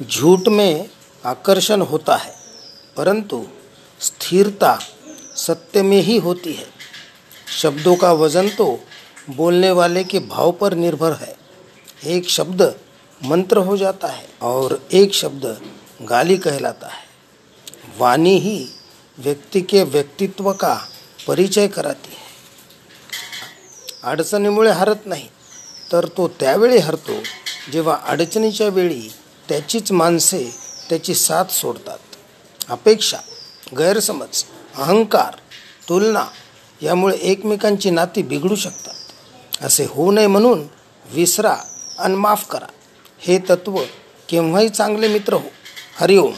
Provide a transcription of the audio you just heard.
झूठ में आकर्षण होता है, परंतु स्थिरता सत्य में ही होती है। शब्दों का वज़न तो बोलने वाले के भाव पर निर्भर है। एक शब्द मंत्र हो जाता है और एक शब्द गाली कहलाता है। वाणी ही व्यक्ती के व्यक्तित्व का परिचय कराती है। अडचणीमुळे हरत नाही, तर तो त्यावेळी हरतो, जेव्हा अडचणीच्या वेळी त्याचीच माणसे त्याची साथ सोडतात. अपेक्षा गैरसमज अहंकार तुलना यामुळे एकमेकांची नाती बिघडू शकतात. असे होऊ नये म्हणून विसरा आणि माफ करा. हे तत्व केव्हाही चांगले मित्र हो. हरिओम.